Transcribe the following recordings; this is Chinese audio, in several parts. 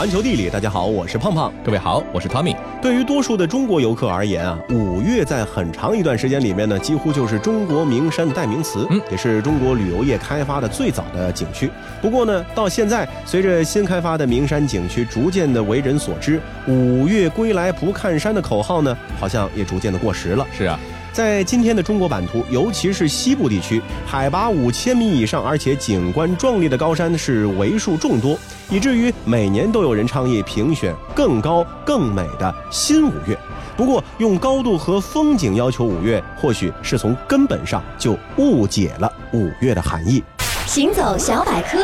环球地理，大家好，我是胖胖。各位好，我是 Tommy。对于多数的中国游客而言啊，五岳在很长一段时间里面呢，几乎就是中国名山的代名词，嗯也是中国旅游业开发的最早的景区。不过呢，到现在，随着新开发的名山景区逐渐的为人所知，“五岳归来不看山”的口号呢，好像也逐渐的过时了。是啊，在今天的中国版图，尤其是西部地区，海拔五千米以上，而且景观壮丽的高山是为数众多，以至于每年都有人倡议评选更高更美的新五岳。不过，用高度和风景要求五岳，或许是从根本上就误解了五岳的含义。行走小百科，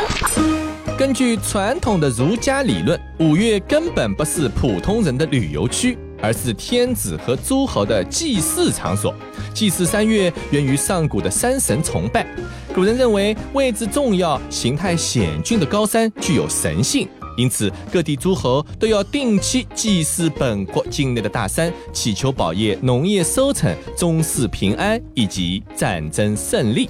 根据传统的儒家理论，五岳根本不是普通人的旅游区，而是天子和诸侯的祭祀场所。祭祀山岳源于上古的山神崇拜，古人认为位置重要、形态险峻的高山具有神性。因此，各地诸侯都要定期祭祀本国境内的大山，祈求保业、农业收成、宗室平安以及战争胜利。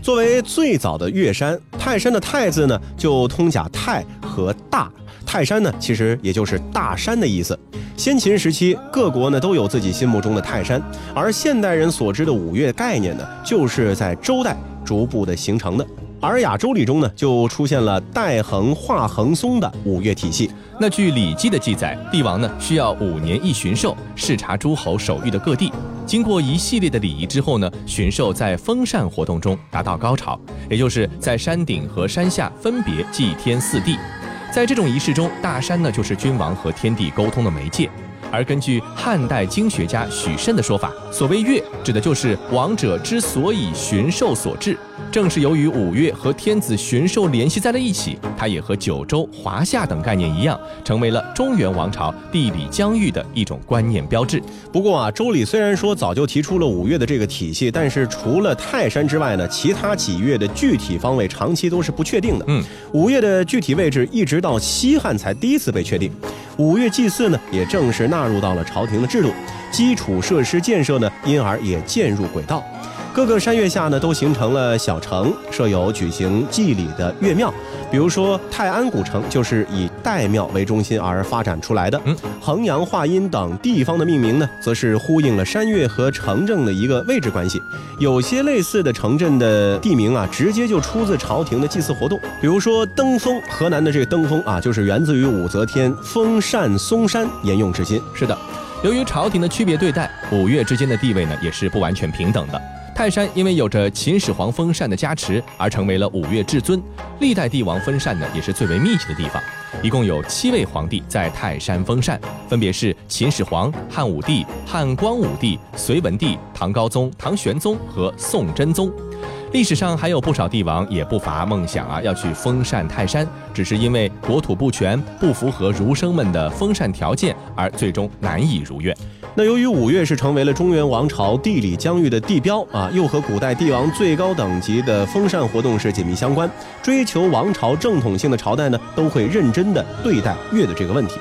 作为最早的岳山，泰山的“泰”字呢，就通假“泰”和“大”。泰山呢，其实也就是大山的意思。先秦时期，各国呢都有自己心目中的泰山，而现代人所知的五岳概念呢，就是在周代逐步的形成的。《尔雅周礼》中呢，就出现了带衡、画衡、松的五岳体系。那据《礼记》的记载，帝王呢需要五年一巡狩，视察诸侯守御的各地。经过一系列的礼仪之后呢，巡狩在封禅活动中达到高潮，也就是在山顶和山下分别祭天四地。在这种仪式中，大山呢就是君王和天地沟通的媒介。而根据汉代经学家许慎的说法，所谓月，指的就是王者之所以巡狩所致。正是由于五岳和天子巡狩联系在了一起，它也和九州、华夏等概念一样，成为了中原王朝地理疆域的一种观念标志。不过啊，周礼虽然说早就提出了五岳的这个体系，但是除了泰山之外呢，其他几岳的具体方位长期都是不确定的。嗯，五岳的具体位置一直到西汉才第一次被确定。五岳祭祀呢，也正式纳入到了朝廷的制度，基础设施建设呢，因而也渐入轨道。各个山岳下呢，都形成了小城，设有举行祭礼的岳庙。比如说泰安古城，就是以岱庙为中心而发展出来的。嗯，衡阳、华阴等地方的命名呢，则是呼应了山岳和城镇的一个位置关系。有些类似的城镇的地名啊，直接就出自朝廷的祭祀活动。比如说登封，河南的这个登封啊，就是源自于武则天封禅嵩山，沿用至今。是的，由于朝廷的区别对待，五岳之间的地位呢也是不完全平等的。泰山因为有着秦始皇封禅的加持，而成为了五岳至尊。历代帝王封禅呢，也是最为密集的地方。一共有七位皇帝在泰山封禅，分别是秦始皇、汉武帝、汉光武帝、隋文帝、唐高宗、唐玄宗和宋真宗。历史上还有不少帝王也不乏梦想啊，要去封禅泰山，只是因为国土不全，不符合儒生们的封禅条件，而最终难以如愿。那由于五岳是成为了中原王朝地理疆域的地标啊，又和古代帝王最高等级的封禅活动是紧密相关，追求王朝正统性的朝代呢，都会认真的对待岳的这个问题。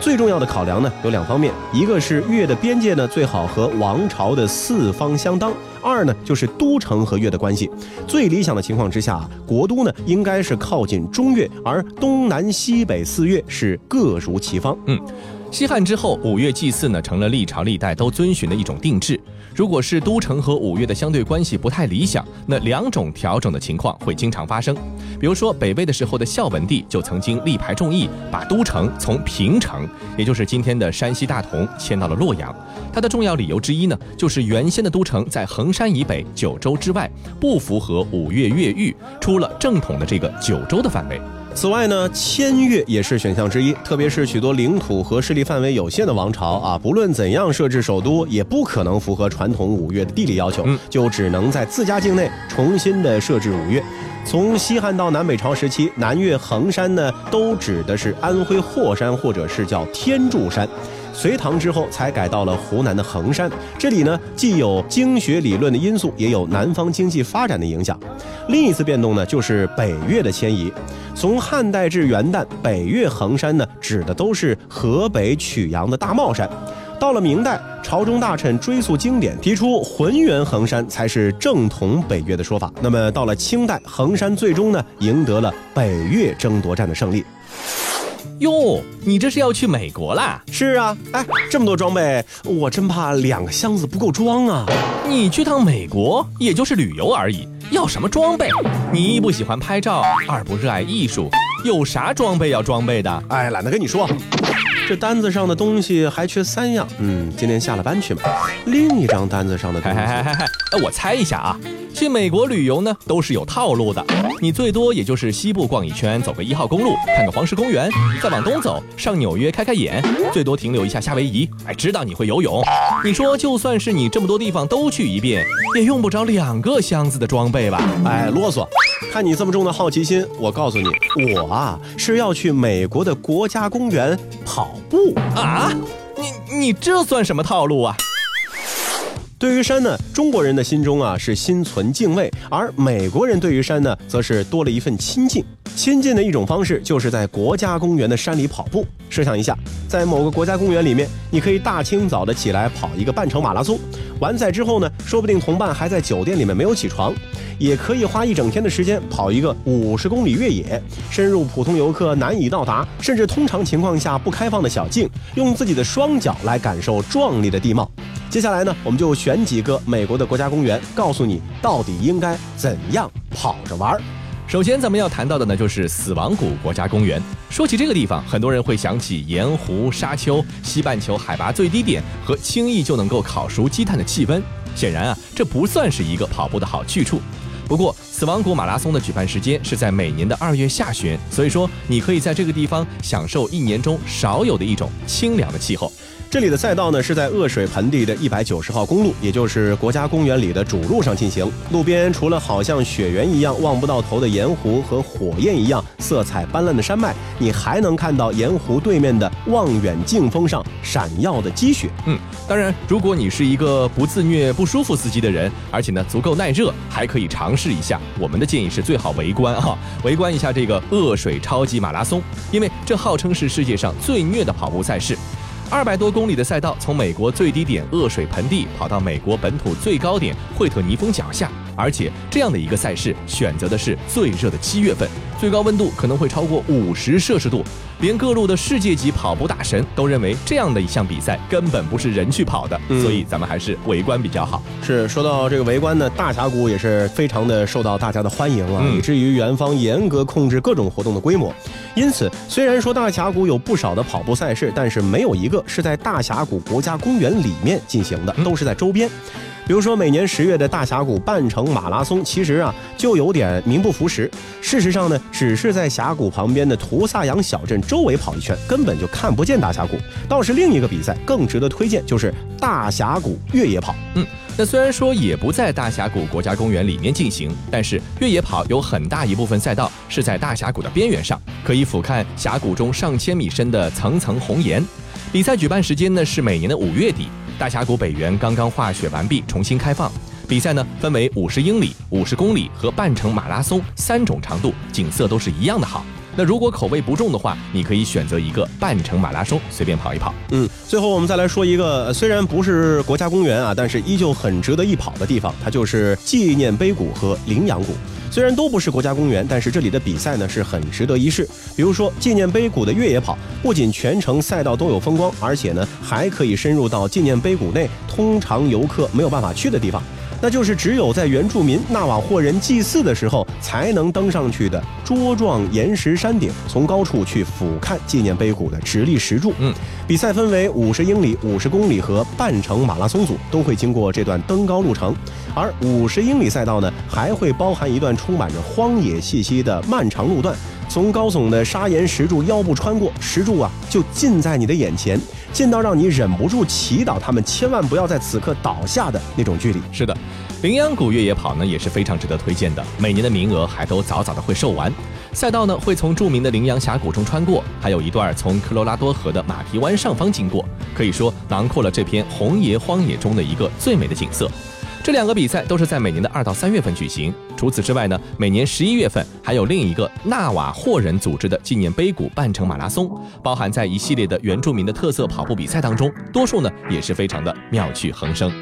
最重要的考量呢有两方面，一个是岳的边界呢最好和王朝的四方相当，二呢就是都城和岳的关系。最理想的情况之下，国都呢应该是靠近中岳，而东南西北四岳是各如其方。嗯。西汉之后，五岳祭祀呢成了历朝历代都遵循的一种定制。如果是都城和五岳的相对关系不太理想，那两种调整的情况会经常发生。比如说北魏的时候的孝文帝就曾经力排众议，把都城从平城，也就是今天的山西大同，迁到了洛阳。他的重要理由之一呢，就是原先的都城在衡山以北九州之外，不符合五岳越域，出了正统的这个九州的范围。此外呢，迁越也是选项之一，特别是许多领土和势力范围有限的王朝啊，不论怎样设置首都，也不可能符合传统五岳的地理要求，嗯就只能在自家境内重新的设置五岳。从西汉到南北朝时期，南岳衡山呢，都指的是安徽霍山或者是叫天柱山。隋唐之后才改到了湖南的衡山，这里呢既有经学理论的因素，也有南方经济发展的影响。另一次变动呢，就是北岳的迁移。从汉代至元旦，北岳衡山呢指的都是河北曲阳的大帽山。到了明代，朝中大臣追溯经典，提出浑源衡山才是正统北岳的说法。那么到了清代，衡山最终呢赢得了北岳争夺战的胜利。哟，你这是要去美国啦？是啊，哎，这么多装备，我真怕两个箱子不够装啊。你去趟美国，也就是旅游而已，要什么装备？你一不喜欢拍照，二不热爱艺术，有啥装备要装备的？哎，懒得跟你说。这单子上的东西还缺三样，嗯，今天下了班去买。另一张单子上的东西，哎，我猜一下啊，去美国旅游呢都是有套路的，你最多也就是西部逛一圈，走个一号公路，看个黄石公园，再往东走上纽约开开眼，最多停留一下夏威夷。哎，知道你会游泳，你说就算是你这么多地方都去一遍，也用不着两个箱子的装备吧？哎，啰嗦。看你这么重的好奇心，我告诉你，我啊是要去美国的国家公园跑步啊！你你这算什么套路啊？对于山呢，中国人的心中啊是心存敬畏，而美国人对于山呢，则是多了一份亲近。亲近的一种方式，就是在国家公园的山里跑步。设想一下，在某个国家公园里面，你可以大清早的起来跑一个半程马拉松。完赛之后呢，说不定同伴还在酒店里面没有起床。也可以花一整天的时间跑一个五十公里越野，深入普通游客难以到达，甚至通常情况下不开放的小径，用自己的双脚来感受壮丽的地貌。接下来呢，我们就选几个美国的国家公园，告诉你到底应该怎样跑着玩。首先，咱们要谈到的呢，就是死亡谷国家公园。说起这个地方，很多人会想起盐湖、沙丘、西半球海拔最低点和轻易就能够烤熟鸡蛋的气温。显然啊，这不算是一个跑步的好去处。不过，死亡谷马拉松的举办时间是在每年的二月下旬，所以说你可以在这个地方享受一年中少有的一种清凉的气候。这里的赛道呢是在恶水盆地的一百九十号公路，也就是国家公园里的主路上进行。路边除了好像雪原一样望不到头的盐湖和火焰一样色彩斑斓的山脉，你还能看到盐湖对面的望远镜峰上闪耀的积雪。嗯，当然，如果你是一个不自虐、不舒服司机的人，而且呢足够耐热，还可以尝试一下。我们的建议是最好围观啊，围观一下这个恶水超级马拉松，因为这号称是世界上最虐的跑步赛事。二百多公里的赛道，从美国最低点恶水盆地跑到美国本土最高点惠特尼峰脚下，而且这样的一个赛事选择的是最热的七月份，最高温度可能会超过五十摄氏度。连各路的世界级跑步大神都认为，这样的一项比赛根本不是人去跑的，所以咱们还是围观比较好。是说到这个围观呢，大峡谷也是非常的受到大家的欢迎啊，以至于元方严格控制各种活动的规模。因此，虽然说大峡谷有不少的跑步赛事，但是没有一个是在大峡谷国家公园里面进行的，都是在周边。比如说，每年十月的大峡谷半程马拉松，其实啊就有点名不符实。事实上呢，只是在峡谷旁边的图萨扬小镇周围跑一圈，根本就看不见大峡谷。倒是另一个比赛更值得推荐，就是大峡谷越野跑。嗯，那虽然说也不在大峡谷国家公园里面进行，但是越野跑有很大一部分赛道是在大峡谷的边缘上，可以俯瞰峡谷中上千米深的层层红岩。比赛举办时间呢是每年的五月底。大峡谷北缘刚刚化雪完毕，重新开放。比赛呢分为五十英里、五十公里和半程马拉松三种长度，景色都是一样的好。那如果口味不重的话，你可以选择一个半程马拉松，随便跑一跑。嗯，最后我们再来说一个，虽然不是国家公园啊，但是依旧很值得一跑的地方，它就是纪念碑谷和羚羊谷。虽然都不是国家公园，但是这里的比赛呢是很值得一试。比如说纪念碑谷的越野跑，不仅全程赛道都有风光，而且呢还可以深入到纪念碑谷内通常游客没有办法去的地方。那就是只有在原住民纳瓦霍人祭祀的时候才能登上去的桌状岩石山顶，从高处去俯瞰纪念碑谷的直立石柱。嗯，比赛分为五十英里、五十公里和半程马拉松组，都会经过这段登高路程。而五十英里赛道呢，还会包含一段充满着荒野气息的漫长路段，从高耸的砂岩石柱腰部穿过，石柱啊就近在你的眼前。近到让你忍不住祈祷他们千万不要在此刻倒下的那种距离。是的，羚羊谷越野跑呢也是非常值得推荐的，每年的名额还都早早的会售完。赛道呢会从著名的羚羊峡谷中穿过，还有一段从科罗拉多河的马蹄湾上方经过，可以说囊括了这片红野荒野中的一个最美的景色。这两个比赛都是在每年的二到三月份举行。除此之外呢，每年十一月份还有另一个纳瓦霍人组织的纪念碑谷半程马拉松，包含在一系列的原住民的特色跑步比赛当中，多数呢也是非常的妙趣横生。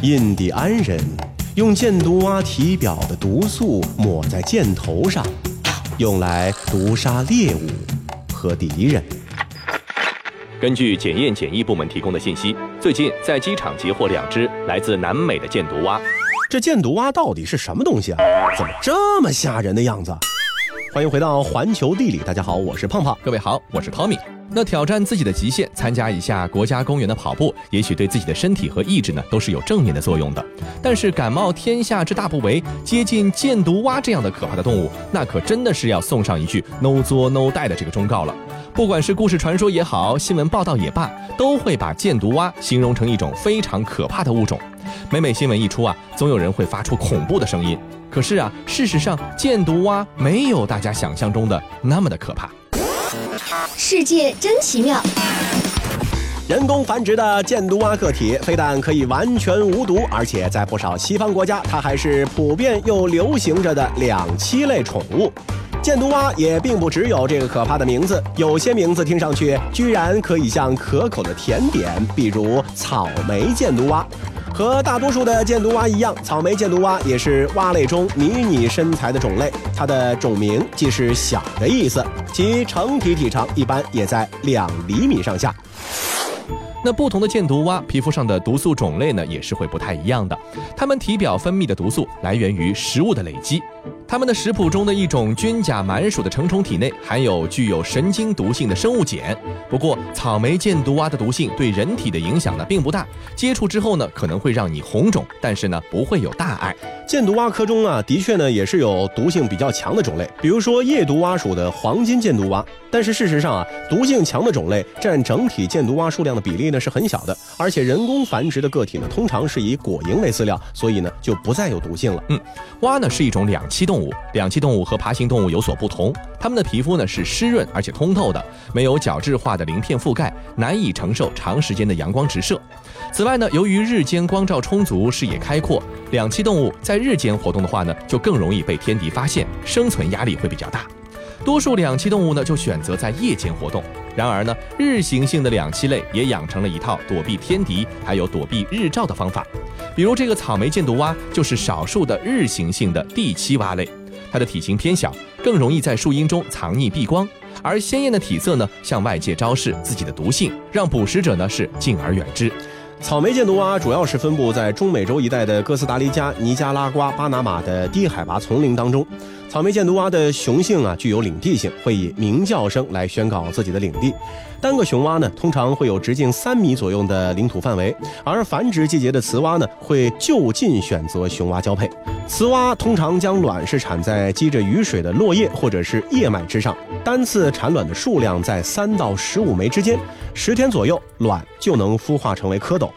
印第安人用箭毒蛙体表的毒素抹在箭头上，用来毒杀猎物和敌人。根据检验检疫部门提供的信息，最近在机场截获两只来自南美的箭毒蛙。这箭毒蛙到底是什么东西啊？怎么这么吓人的样子？欢迎回到环球地理，大家好，我是胖胖。各位好，我是 Tommy。那挑战自己的极限，参加一下国家公园的跑步，也许对自己的身体和意志呢都是有正面的作用的。但是感冒天下之大不韪，接近箭毒蛙这样的可怕的动物，那可真的是要送上一句 “no 作 no die” 的这个忠告了。不管是故事传说也好，新闻报道也罢，都会把箭毒蛙形容成一种非常可怕的物种。每每新闻一出啊，总有人会发出恐怖的声音。可是啊，事实上箭毒蛙没有大家想象中的那么的可怕。世界真奇妙。人工繁殖的箭毒蛙个体非但可以完全无毒，而且在不少西方国家，它还是普遍又流行着的两栖类宠物。箭毒蛙也并不只有这个可怕的名字，有些名字听上去居然可以像可口的甜点，比如草莓箭毒蛙。和大多数的箭毒蛙一样，草莓箭毒蛙也是蛙类中迷你身材的种类。它的种名既是小的意思，其成体体长一般也在两厘米上下。那不同的箭毒蛙皮肤上的毒素种类呢，也是会不太一样的。它们体表分泌的毒素来源于食物的累积。它们的食谱中的一种菌甲螨属的成虫体内含有具有神经毒性的生物碱。不过，草莓箭毒蛙的毒性对人体的影响呢并不大，接触之后呢可能会让你红肿，但是呢不会有大碍。箭毒蛙科中啊，的确呢也是有毒性比较强的种类，比如说夜毒蛙属的黄金箭毒蛙。但是事实上啊，毒性强的种类占整体箭毒蛙数量的比例呢是很小的，而且人工繁殖的个体呢通常是以果蝇为饲料，所以呢就不再有毒性了。嗯，蛙呢是一种两栖动物，动物两栖动物和爬行动物有所不同，它们的皮肤呢是湿润而且通透的，没有角质化的鳞片覆盖，难以承受长时间的阳光直射。此外呢，由于日间光照充足，视野开阔，两栖动物在日间活动的话呢，就更容易被天敌发现，生存压力会比较大。多数两栖动物呢，就选择在夜间活动。然而呢，日行性的两栖类也养成了一套躲避天敌还有躲避日照的方法。比如这个草莓箭毒蛙就是少数的日行性的地栖蛙类，它的体型偏小，更容易在树荫中藏匿避光，而鲜艳的体色呢，向外界昭示自己的毒性，让捕食者呢是敬而远之。草莓箭毒蛙主要是分布在中美洲一带的哥斯达黎加、尼加拉瓜、巴拿马的低海拔丛林当中。草莓箭毒蛙的雄性啊具有领地性，会以鸣叫声来宣告自己的领地。单个雄蛙呢通常会有直径三米左右的领土范围，而繁殖季节的雌蛙呢会就近选择雄蛙交配。雌蛙通常将卵是产在积着雨水的落叶或者是叶脉之上，单次产卵的数量在三到十五枚之间，十天左右卵就能孵化成为蝌蚪。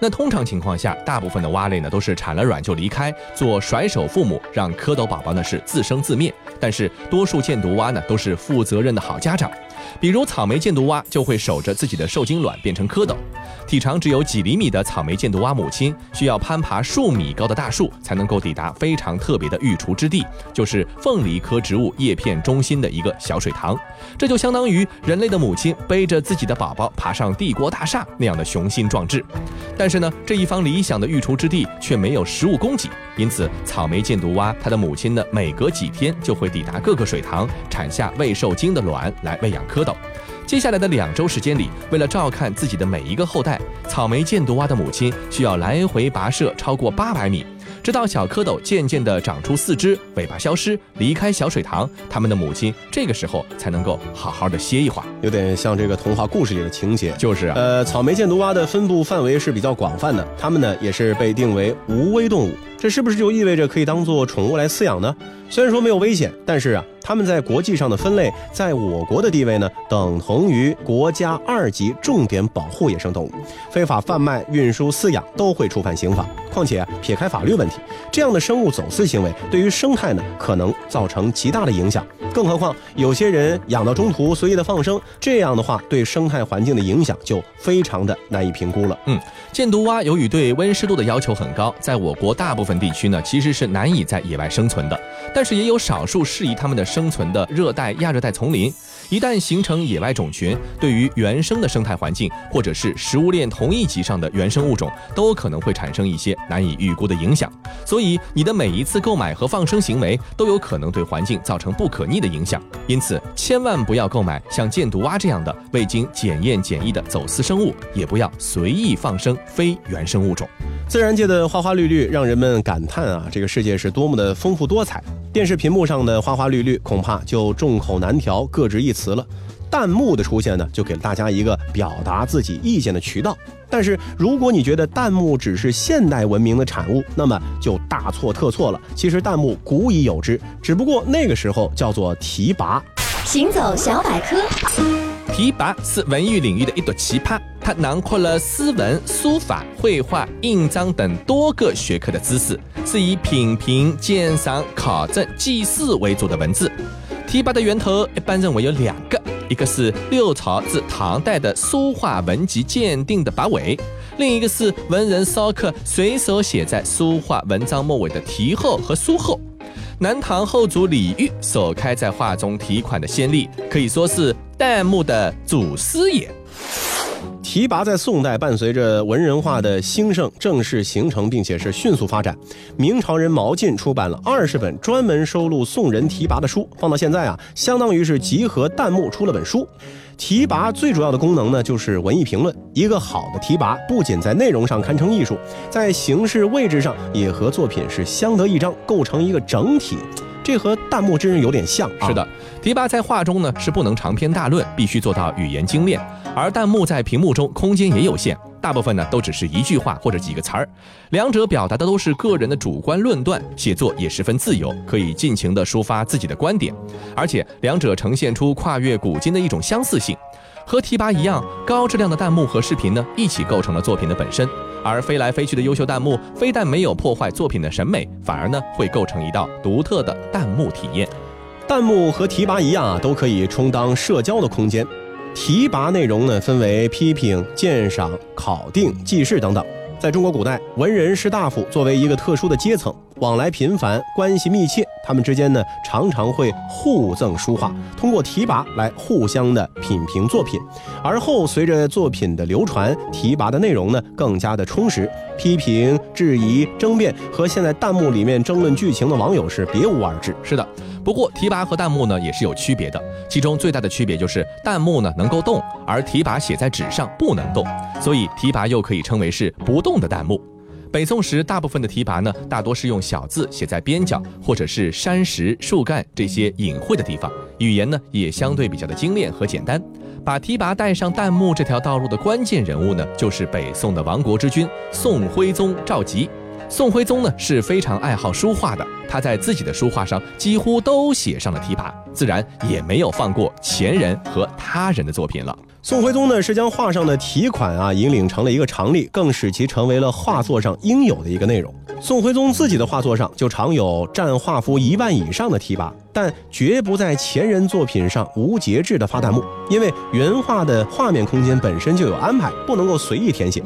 那通常情况下，大部分的蛙类呢都是产了卵就离开，做甩手父母，让蝌蚪宝宝呢是自生自灭。但是多数箭毒蛙呢都是负责任的好家长，比如草莓箭毒蛙就会守着自己的受精卵变成蝌蚪。体长只有几厘米的草莓箭毒蛙母亲，需要攀爬数米高的大树，才能够抵达非常特别的育雏之地，就是凤梨科植物叶片中心的一个小水塘。这就相当于人类的母亲背着自己的宝宝爬上帝国大厦那样的雄心壮志。但是呢，这一方理想的育雏之地却没有食物供给，因此草莓箭毒蛙它的母亲呢，每隔几天就会抵达各个水塘，产下未受精的卵来喂养蝌蚪。接下来的两周时间里，为了照看自己的每一个后代，草莓箭毒蛙的母亲需要来回跋涉超过八百米，直到小蝌蚪渐渐地长出四肢，尾巴消失，离开小水塘，它们的母亲这个时候才能够好好的歇一会儿。有点像这个童话故事里的情节。就是啊，呃，草莓箭毒蛙的分布范围是比较广泛的，它们呢也是被定为无危动物。这是不是就意味着可以当做宠物来饲养呢？虽然说没有危险，但是啊，它们在国际上的分类，在我国的地位呢，等同于国家二级重点保护野生动物，非法贩卖、运输、饲养都会触犯刑法。况且，撇开法律问题，这样的生物走私行为对于生态呢，可能造成极大的影响。更何况有些人养到中途随意的放生，这样的话对生态环境的影响就非常的难以评估了。嗯，箭毒蛙由于对温湿度的要求很高，在我国大部分地区呢，其实是难以在野外生存的。但是也有少数适宜它们的生存的热带、亚热带丛林。一旦形成野外种群，对于原生的生态环境或者是食物链同一级上的原生物种，都可能会产生一些难以预估的影响。所以，你的每一次购买和放生行为都有可能对环境造成不可逆的影响。因此，千万不要购买像箭毒蛙这样的未经检验检疫的走私生物，也不要随意放生非原生物种。自然界的花花绿绿，让人们感叹啊，这个世界是多么的丰富多彩。电视屏幕上的花花绿绿，恐怕就众口难调，各执一词了。弹幕的出现呢，就给了大家一个表达自己意见的渠道。但是，如果你觉得弹幕只是现代文明的产物，那么就大错特错了。其实弹幕古已有之，只不过那个时候叫做提拔。行走小百科，提拔是文艺领域的一朵奇葩，它囊括了诗文、书法、绘画、印章等多个学科的知识，是以品评、鉴赏、考证、记事为主的文字。提拔的源头一般认为有两个，一个是六朝至唐代的书画文集鉴定的跋尾，另一个是文人骚客随手写在书画文章末尾的题后和书后。南唐后主李煜首开在画中题款的先例，可以说是弹幕的祖师爷。提拔在宋代伴随着文人画的兴盛正式形成，并且是迅速发展。明朝人毛晋出版了二十本专门收录宋人提拔的书，放到现在啊，相当于是集合弹幕出了本书。提拔最主要的功能呢，就是文艺评论。一个好的提拔，不仅在内容上堪称艺术，在形式位置上也和作品是相得益彰，构成一个整体。这和弹幕真是有点像、是的，提拔在画中呢是不能长篇大论，必须做到语言精炼；而弹幕在屏幕中空间也有限，大部分呢都只是一句话或者几个词儿，两者表达的都是个人的主观论断，写作也十分自由，可以尽情地抒发自己的观点，而且两者呈现出跨越古今的一种相似性。和提拔一样，高质量的弹幕和视频呢，一起构成了作品的本身。而飞来飞去的优秀弹幕，非但没有破坏作品的审美，反而呢，会构成一道独特的弹幕体验。弹幕和提拔一样啊，都可以充当社交的空间。提拔内容呢，分为批评、鉴赏、考定、记事等等。在中国古代，文人士大夫作为一个特殊的阶层，往来频繁，关系密切，他们之间呢，常常会互赠书画，通过提拔来互相的品评作品。而后随着作品的流传，提拔的内容呢更加的充实，批评、质疑、争辩和现在弹幕里面争论剧情的网友是别无二致。是的，不过提拔和弹幕呢也是有区别的，其中最大的区别就是弹幕呢能够动，而提拔写在纸上不能动，所以提拔又可以称为是不动的弹幕。北宋时，大部分的提拔呢，大多是用小字写在边角或者是山石、树干这些隐晦的地方，语言呢也相对比较的精炼和简单。把提拔带上弹幕这条道路的关键人物呢，就是北宋的亡国之君宋徽宗赵佶。宋徽宗呢是非常爱好书画的，他在自己的书画上几乎都写上了提拔，自然也没有放过前人和他人的作品了。宋徽宗呢是将画上的题款啊引领成了一个常例，更使其成为了画作上应有的一个内容。宋徽宗自己的画作上就常有占画幅一万以上的提拔，但绝不在前人作品上无节制的发弹幕，因为原画的画面空间本身就有安排，不能够随意填写。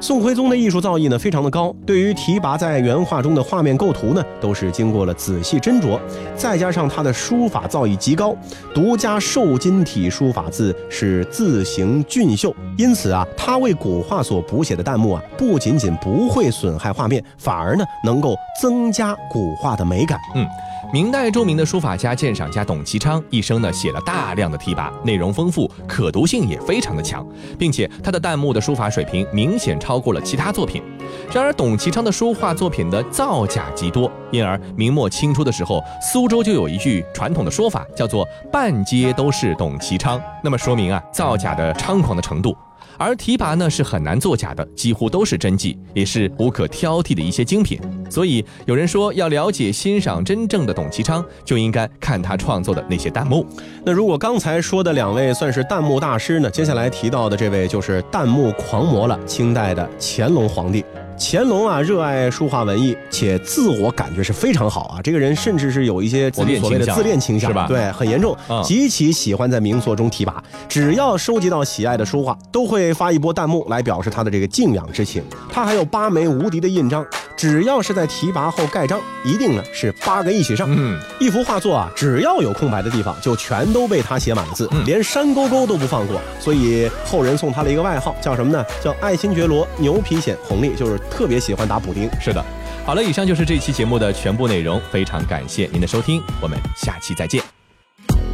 宋徽宗的艺术造诣呢非常的高，对于提拔在原画中的画面构图呢，都是经过了仔细斟酌，再加上他的书法造诣极高，独家瘦金体书法字是字形俊秀，因此啊，他为古画所补写的弹幕啊，不仅仅不会损害画面，反而呢能够增加古画的美感。嗯明代著名的书法家、鉴赏家董其昌一生呢写了大量的题跋，内容丰富，可读性也非常的强，并且他的弹幕的书法水平明显超过了其他作品。然而，董其昌的书画作品的造假极多，因而明末清初的时候，苏州就有一句传统的说法，叫做“半街都是董其昌”，那么说明啊造假的猖狂的程度。而提拔呢是很难作假的，几乎都是真迹，也是无可挑剔的一些精品。所以有人说，要了解欣赏真正的董其昌，就应该看他创作的那些弹幕。那如果刚才说的两位算是弹幕大师呢，接下来提到的这位就是弹幕狂魔了，清代的乾隆皇帝。乾隆啊，热爱书画文艺，且自我感觉是非常好啊。这个人甚至是有一些所谓的自恋倾向，是吧对，很严重嗯，极其喜欢在名作中提拔。只要收集到喜爱的书画，都会发一波弹幕来表示他的这个敬仰之情。他还有八枚无敌的印章，只要是在提拔后盖章，一定呢是八个一起上。嗯，一幅画作啊，只要有空白的地方，就全都被他写满了字，嗯连山沟沟都不放过。所以后人送他了一个外号，叫什么呢？叫爱新觉罗牛皮癣红利，就是特别喜欢打补丁。是的。好了，以上就是这期节目的全部内容，非常感谢您的收听，我们下期再见。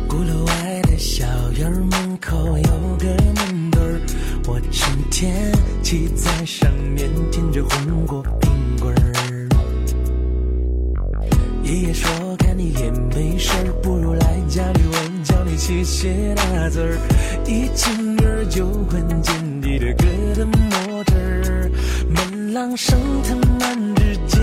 鼓楼外的小院门口有个门墩儿，我成天骑在上面舔着红果冰棍儿。爷爷说看你也没事儿，不如来家里我教你写写大字儿，一进儿就闻见你的疙瘩墨汁儿，门廊上藤蔓之间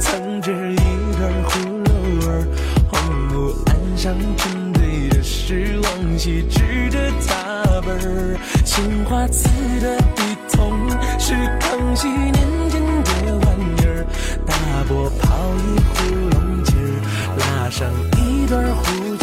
藏着一段葫芦儿，红木岸上沉醉的是往昔织的杂本。儿，青花瓷的笔筒是康熙年间的玩意儿，大伯泡一壶龙井，拉上一段胡